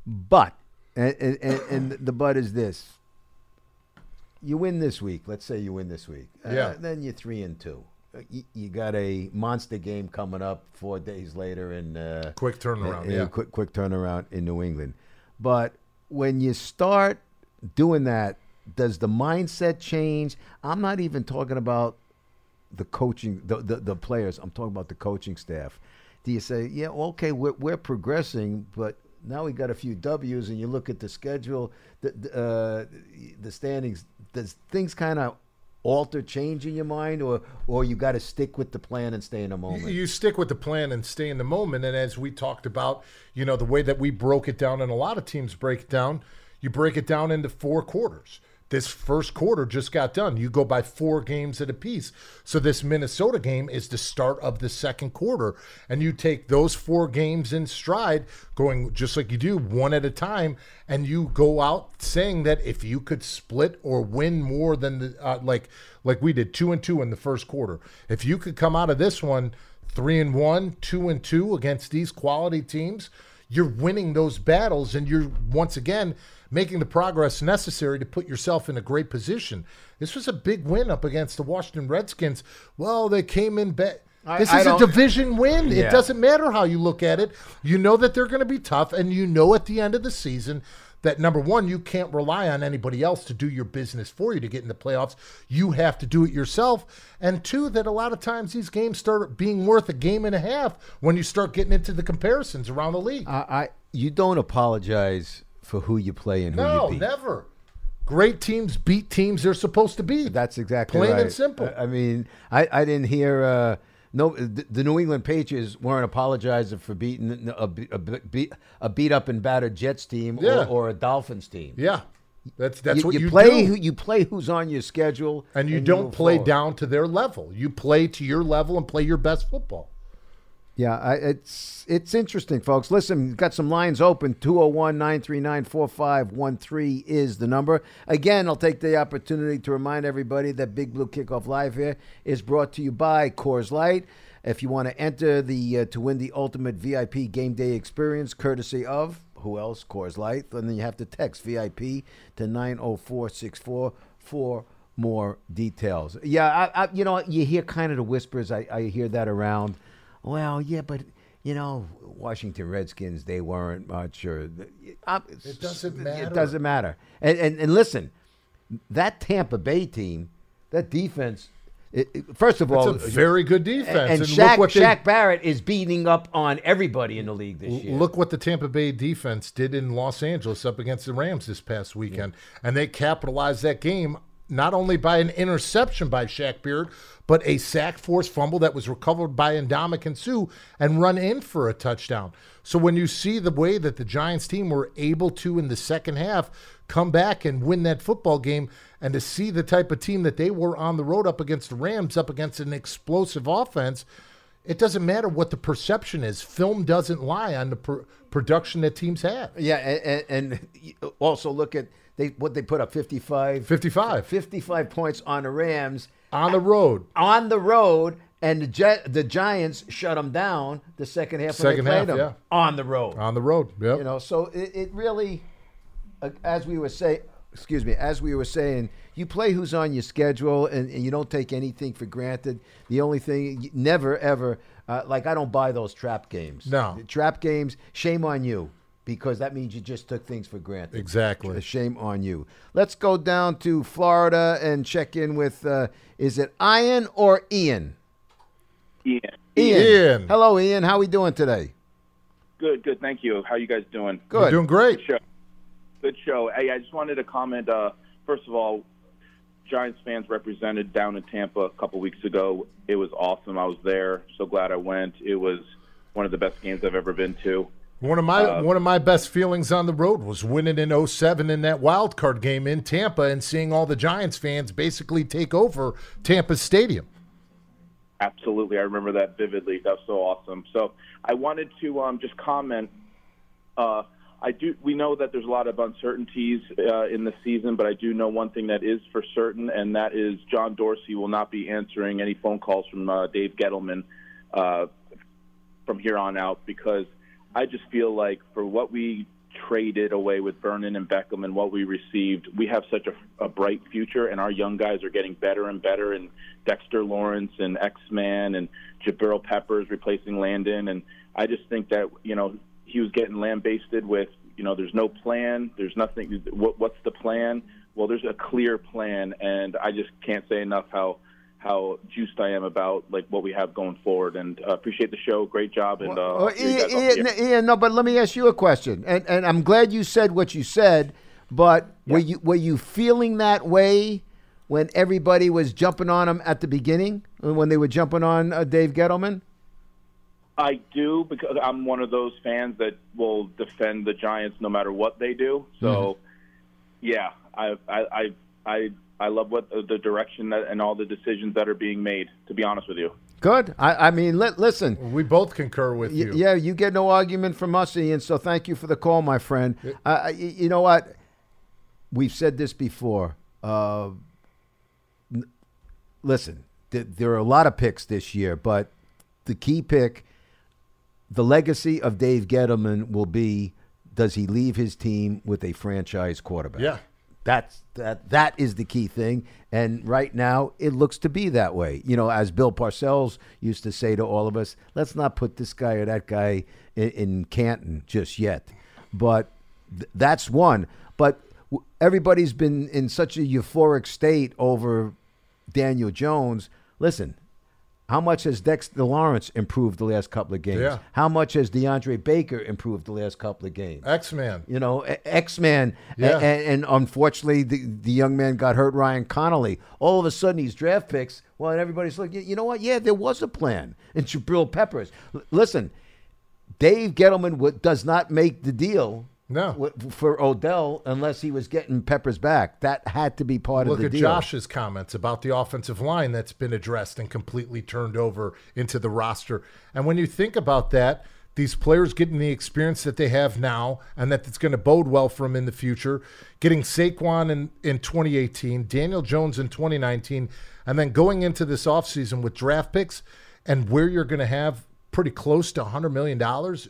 but and, and, and, and the but is this: you win this week. Let's say you win this week. Uh, Yeah. then you're three and two. Uh, You, you got a monster game coming up four days later in uh, Quick turnaround, a- a yeah. quick quick turnaround in New England. But when you start doing that, does the mindset change? I'm not even talking about the coaching, the, the, the players. I'm talking about the coaching staff. Do you say, yeah, okay, we're, we're progressing, but now we got a few W's, and you look at the schedule, the uh, the standings. Does things kind of alter, change in your mind, or or you got to stick with the plan and stay in the moment? You stick with the plan and stay in the moment. And as we talked about, you know, the way that we broke it down, and a lot of teams break it down, you break it down into four quarters. This first quarter just got done. You go by four games at a piece. So this Minnesota game is the start of the second quarter. And you take those four games in stride, going just like you do, one at a time, and you go out saying that if you could split or win more than the uh, like like we did, two and two in the first quarter. If you could come out of this one three and one, two and two against these quality teams, you're winning those battles and you're once again making the progress necessary to put yourself in a great position. This was a big win up against the Washington Redskins. Well, they came in bet. This I is a division win. Yeah. It doesn't matter how you look at it. You know that they're going to be tough, and you know at the end of the season that number one, you can't rely on anybody else to do your business for you to get in the playoffs. You have to do it yourself. And two, that a lot of times these games start being worth a game and a half when you start getting into the comparisons around the league. I, I you don't apologize for who you play and who no, you beat. never. Great teams beat teams they're supposed to beat. That's exactly plain right. and simple. I, I mean, I, I didn't hear uh, no the, the New England Patriots weren't apologizing for beating a, a, beat, a beat up and battered Jets team Yeah. or, or a Dolphins team. yeah, that's that's you, what you you, play. Who, you play who's on your schedule, and you don't move play forward. down to their level. You play to your level and play your best football. Yeah, I, it's it's interesting, folks. Listen, got some lines open. 201-939-4513 is the number. Again, I'll take the opportunity to remind everybody that Big Blue Kickoff Live here is brought to you by Coors Light. If you want to enter the uh, to win the ultimate VIP game day experience, courtesy of who else? Coors Light. And then you have to text VIP to 90464 for more details. Yeah, I, I, you know, you hear kind of the whispers. I, I hear that around. Well, yeah, but you know, Washington Redskins, they weren't much. Or uh, It doesn't matter. It doesn't matter. And and, and listen, that Tampa Bay team, that defense. It, it- first of all, It's a very good defense. and, look Shaq, what they- Shaq Barrett is beating up on everybody in the league this year. Look what the Tampa Bay defense did in Los Angeles up against the Rams this past weekend. And they capitalized that game not only by an interception by Shaq Beard, but a sack force fumble that was recovered by Ndamukong Suh and run in for a touchdown. So when you see the way that the Giants team were able to in the second half come back and win that football game and to see the type of team that they were on the road up against the Rams up against an explosive offense, it doesn't matter what the perception is. Film doesn't lie on the pr- production that teams have. Yeah, and, and, and also look at they what they put up 55, 55 55 points on the Rams on the road. on the road, and the Jet, the Giants shut them down the second half Second they played half, them yeah. on the road. On the road. Yep. You know, so it, it really, uh, as we were saying, excuse me, as we were saying, you play who's on your schedule, and, and you don't take anything for granted. The only thing, never ever, uh, like I don't buy those trap games. No. trap games. Shame on you. Because that means you just took things for granted. Exactly. A shame on you. Let's go down to Florida and check in with uh, is it Ian or Ian? Ian. Ian. Ian. Hello, Ian. How we doing today? Good, good. Thank you. How you guys doing? Good. You're doing great. Good show. Good show. Hey, I just wanted to comment. Uh, first of all, Giants fans represented down in Tampa a couple weeks ago. It was awesome. I was there. So glad I went. It was one of the best games I've ever been to. One of my one of my best feelings on the road was winning in 07 in that wild card game in Tampa and seeing all the Giants fans basically take over Tampa Stadium. Absolutely, I remember that vividly. That was so awesome. So I wanted to um, just comment. Uh, I do. We know that there's a lot of uncertainties uh, in the season, but I do know one thing that is for certain, and that is John Dorsey will not be answering any phone calls from uh, Dave Gettleman uh, from here on out because I just feel like for what we traded away with Vernon and Beckham and what we received, we have such a, a bright future, and our young guys are getting better and better. And Dexter Lawrence and X Man and Jabril Peppers replacing Landon, and I just think that you know he was getting lambasted with you know there's no plan, there's nothing. What, what's the plan? Well, there's a clear plan, and I just can't say enough how how juiced I am about like what we have going forward. And uh, appreciate the show. Great job. And uh, I'll see you guys Ian, Ian. Ian, no, but let me ask you a question, and and I'm glad you said what you said. But were you were you feeling that way when everybody was jumping on him at the beginning, when they were jumping on uh, Dave Gettleman? I do because I'm one of those fans that will defend the Giants no matter what they do. So, yeah, I I I I, I love what the, the direction that, and all the decisions that are being made. To be honest with you, Good. I, I mean, li- listen. We both concur with Y- you. yeah, you get no argument from us, Ian. So thank you for the call, my friend. Uh, you know what? We've said this before. Uh, n- listen, th- there are a lot of picks this year, but the key pick, the legacy of Dave Gettleman will be: Does he leave his team with a franchise quarterback? Yeah. That's that that is the key thing. And right now it looks to be that way. You know, as Bill Parcells used to say to all of us, let's not put this guy or that guy in, in Canton just yet. But th- that's one. But w- everybody's been in such a euphoric state over Daniel Jones. Listen, how much has Dexter Lawrence improved the last couple of games? Yeah. How much has DeAndre Baker improved the last couple of games? X Man. You know, X Man, Yeah. and, and unfortunately, the, the young man got hurt. Ryan Connelly. All of a sudden, these draft picks. Well, and everybody's like, you know what? Yeah, there was a plan. <laughs> And Jabril Peppers. L- listen, Dave Gettleman w- does not make the deal. No. for Odell unless he was getting Peppers back. That had to be part Look of the deal. Look at. Josh's comments about the offensive line that's been addressed and completely turned over into the roster. And when you think about that, these players getting the experience that they have now and that it's going to bode well for them in the future, getting Saquon in, in 2018, Daniel Jones in 2019, and then going into this offseason with draft picks and where you're going to have pretty close to $100 million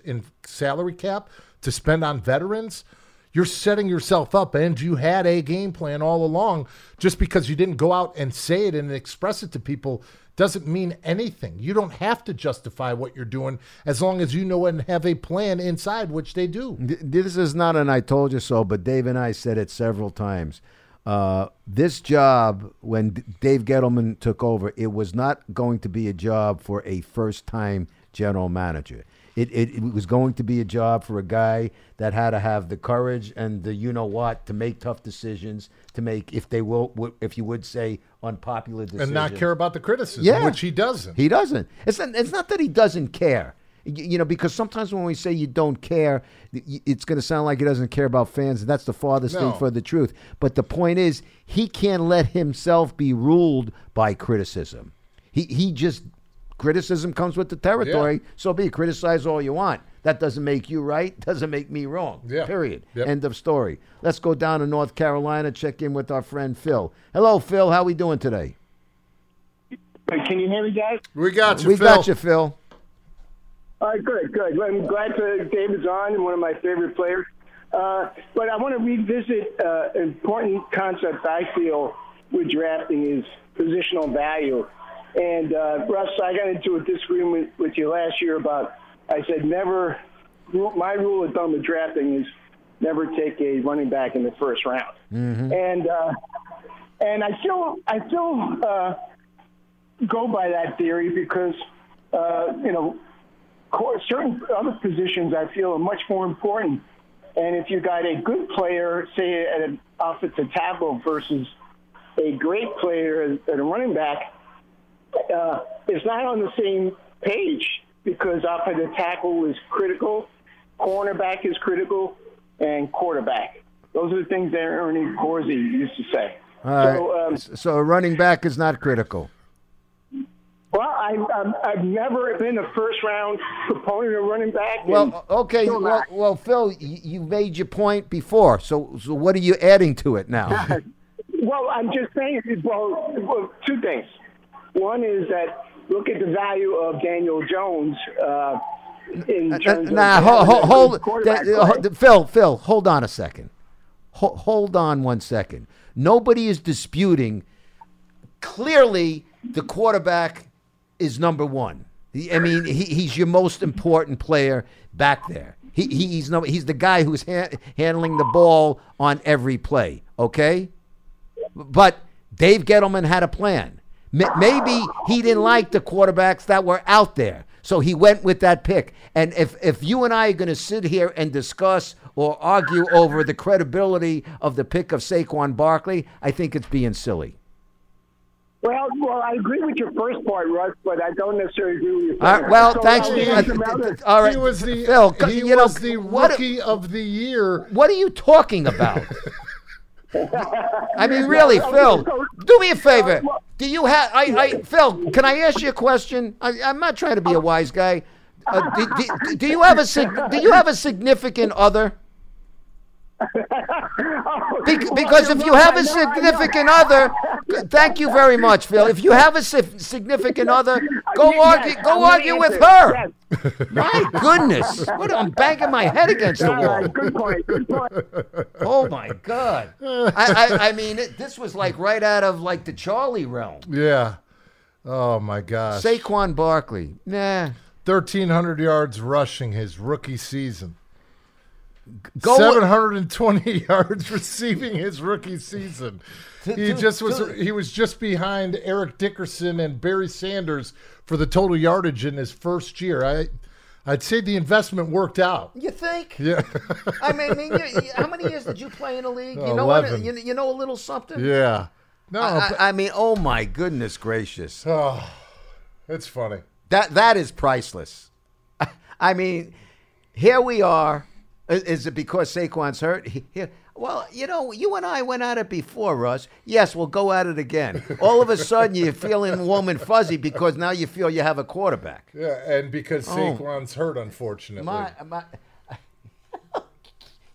in salary cap to spend on veterans – you're setting yourself up and you had a game plan all along just because you didn't go out and say it and express it to people doesn't mean anything you don't have to justify what you're doing as long as you know and have a plan inside which they do This is not an I told you so, but Dave and I said it several times. Uh, this job, when Dave Gettleman took over, it was not going to be a job for a first time general manager. It, it, it was going to be a job for a guy that had to have the courage and the you know what to make tough decisions, to make, if they will, if you would say, unpopular decisions. and not care about the criticism Yeah. which he doesn't He doesn't. It's not, it's not that he doesn't care. You know, because sometimes when we say you don't care, it's going to sound like he doesn't care about fans, and that's the farthest No. thing from the truth. But the point is, he can't let himself be ruled by criticism. He he just criticism comes with the territory. So be it. criticize all you want. That doesn't make you right. <laughs> Doesn't make me wrong. Yeah. Period. Yep. End of story. Let's go down to North Carolina. Check in with our friend Phil. Hello, Phil. How we doing today? Can you hear me, guys? we got you we Phil. got you, Phil. All right, good, good. I'm glad to, David's on, and one of my favorite players. Uh, but I want to revisit uh, an important concept I feel with drafting is positional value. And uh, Russ, I got into a disagreement with you last year about. I said never. My rule of thumb with drafting is never take a running back in the first round. And uh, and I still I still uh, go by that theory because uh, you know certain other positions I feel are much more important. And if you got a good player, say at an offensive tackle versus a great player at a running back, uh, it's not on the same page because offensive tackle is critical, cornerback is critical, and quarterback. Those are the things that Ernie Accorsi used to say. Right. So, um, so running back is not critical. well, I, I'm, I've never been a first round proponent of running back. Well, okay. Well, well, Phil, you, you made your point before. So, so what are you adding to it now? <laughs> Well, I'm just saying. Well, well, two things. One is that look at the value of Daniel Jones uh, in terms nah, of hold, a hold, that- uh. Phil, Phil, hold on a second. Ho- hold on one second. Nobody is disputing. Clearly, the quarterback is number one. I mean, he, he's your most important player back there. He, he, he's no, he's the guy who's ha- handling the ball on every play. Okay, but Dave Gettleman had a plan. M- Maybe he didn't like the quarterbacks that were out there, so he went with that pick. And if if you and I are going to sit here and discuss or argue over the credibility of the pick of Saquon Barkley, I think it's being silly. Well, well, I agree with your first part, Russ, but I don't necessarily agree with your second right, well, part. So thanks. I'll uh, get all right, he was the Phil. he you know, was the what- rookie of the year What are you talking about? <laughs> <laughs> I mean, really, Phil. Do me a favor. Do you have? I, I, Phil, can I ask you a question? I, I'm not trying to be a wise guy. Uh, <laughs> do, do, do you have a Do you have a significant other? <laughs> Be- because if you have a significant other, thank you very much, Phil. If you have a si- significant other, go Yes, argue. I'm Go gonna argue with answer. her. Yes. <laughs> My goodness, what, I'm banging my head against the wall. right, good point. Good point. <laughs> Oh my God! I, I, I mean, it, this was like right out of like the Charlie realm. yeah oh my gosh Saquon Barkley, nah. 1300 yards rushing his rookie season Go- 720 <laughs> yards receiving his rookie season. He just was he was just behind Eric Dickerson and Barry Sanders for the total yardage in his first year. I I'd say the investment worked out. You think? Yeah. I mean, I mean how many years did you play in the league? You know what? 11. You, you know a little something. yeah. No, I, but- I mean, oh my goodness gracious, oh, <sighs> it's funny. that that is priceless. <laughs> I mean, here we are. Is- Is it because Saquon's hurt? <laughs> He- Here, well, you know, you and I went at it before, Russ. Yes, we'll go at it again. All of a sudden, you're feeling warm and fuzzy because now you feel you have a quarterback. Yeah, and because Oh. Saquon's hurt, unfortunately. My, my, <laughs>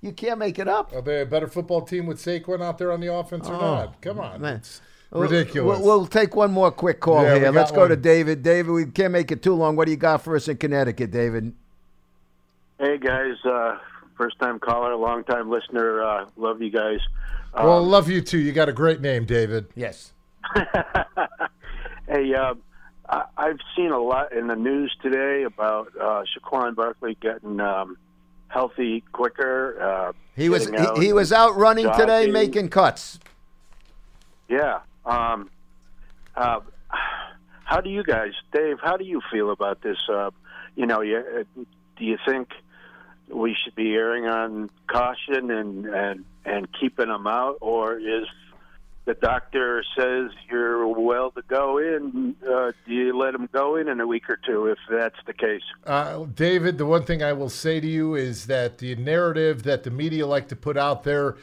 you can't make it up. Are they a better football team with Saquon out there on the offense or not? Come on. Oh, man. Ridiculous. We'll, we'll take one more quick call Yeah, here. Let's go to. David. David, we can't make it too long. What do you got for us in Connecticut, David? Hey guys, uh, first time caller, long time listener. Uh, love you guys. Um, well, love you too. You got a great name, David. Yes. <laughs> hey, uh, I, I've seen a lot in the news today about uh, Saquon Barkley getting um, healthy quicker. Uh, He was out he, he was out running today, making cuts. Yeah. Um, uh, how do you guys, Dave? How do you feel about this? Uh, you know, you, uh, do you think we should be erring on caution and and and keeping them out, or is the doctor says you're well to go in? Uh, do you let them go in in a week or two if that's the case? Uh, David, the one thing I will say to you is that the narrative that the media like to put out there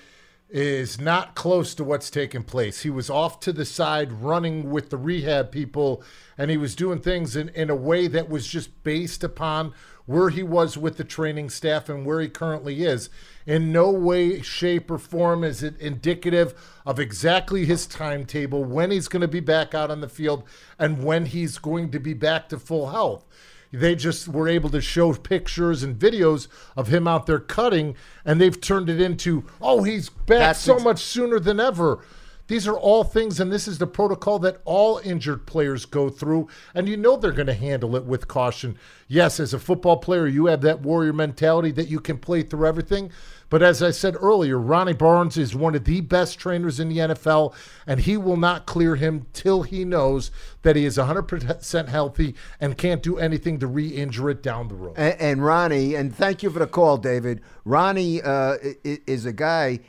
is not close to what's taking place. He was off to the side running with the rehab people, and he was doing things in, in a way that was just based upon where he was with the training staff and where he currently is. In no way, shape, or form is it indicative of exactly his timetable, when he's going to be back out on the field, and when he's going to be back to full health. They just were able to show pictures and videos of him out there cutting, and they've turned it into, oh, he's back That's so ex- much sooner than ever. These are all things, and this is the protocol that all injured players go through, and you know they're going to handle it with caution. Yes, as a football player, you have that warrior mentality that you can play through everything. But as I said earlier, Ronnie Barnes is one of the best trainers in the NFL, and he will not clear him till he knows that he is 100% healthy and can't do anything to re injure it down the road. And, and Ronnie, and thank you for the call, David. Ronnie uh, is a guy.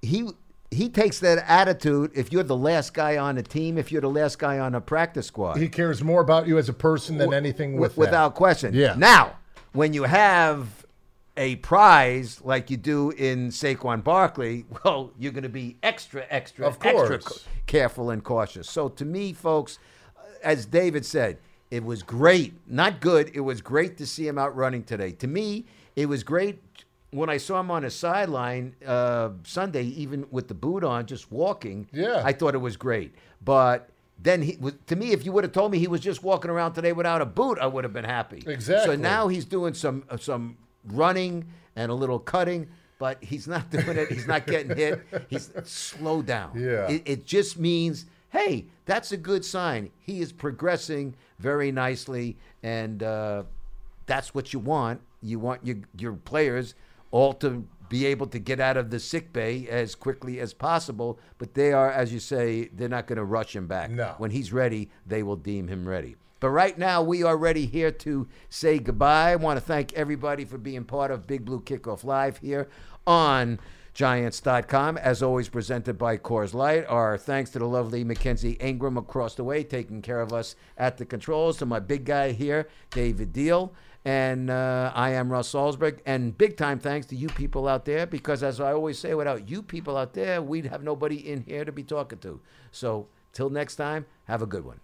He he takes that attitude. If you're the last guy on a team, if you're the last guy on a practice squad, He cares more about you as a person than anything with that. without question. Yeah. Now, when you have a prize like you do in Saquon Barkley, <laughs> well, you're going to be extra, extra, Of extra course. ca- careful and cautious. So to me, folks, uh, as David said, it was great, not good. It was great to see him out running today. To me, it was great when I saw him on the sideline uh, Sunday, even with the boot on, just walking. Yeah. I thought it was great. But then he to me, if you would have told me he was just walking around today without a boot, I would have been happy. Exactly. So now he's doing some uh, some running and a little cutting, but he's not <laughs> doing it. He's not getting hit. He's slow down. Yeah. It, it just means, hey, that's a good sign. He is progressing very nicely, and uh, that's what you want. You want your your players all to be able to get out of the sick bay as quickly as possible. But they are, as you say, they're not going to rush him back. No. When he's ready, they will deem him ready. But right now, we are ready here to say goodbye. I want to thank everybody for being part of Big Blue Kickoff Live here on Giants.com. As always, presented by Coors Light. Our thanks to the lovely Mackenzie Ingram across the way, taking care of us at the controls. To my big guy here, David Diehl. And uh, I am Russ Salzberg. And big time thanks to you people out there, because as I always say, without you people out there, we'd have nobody in here to be talking to. So till next time, have a good one.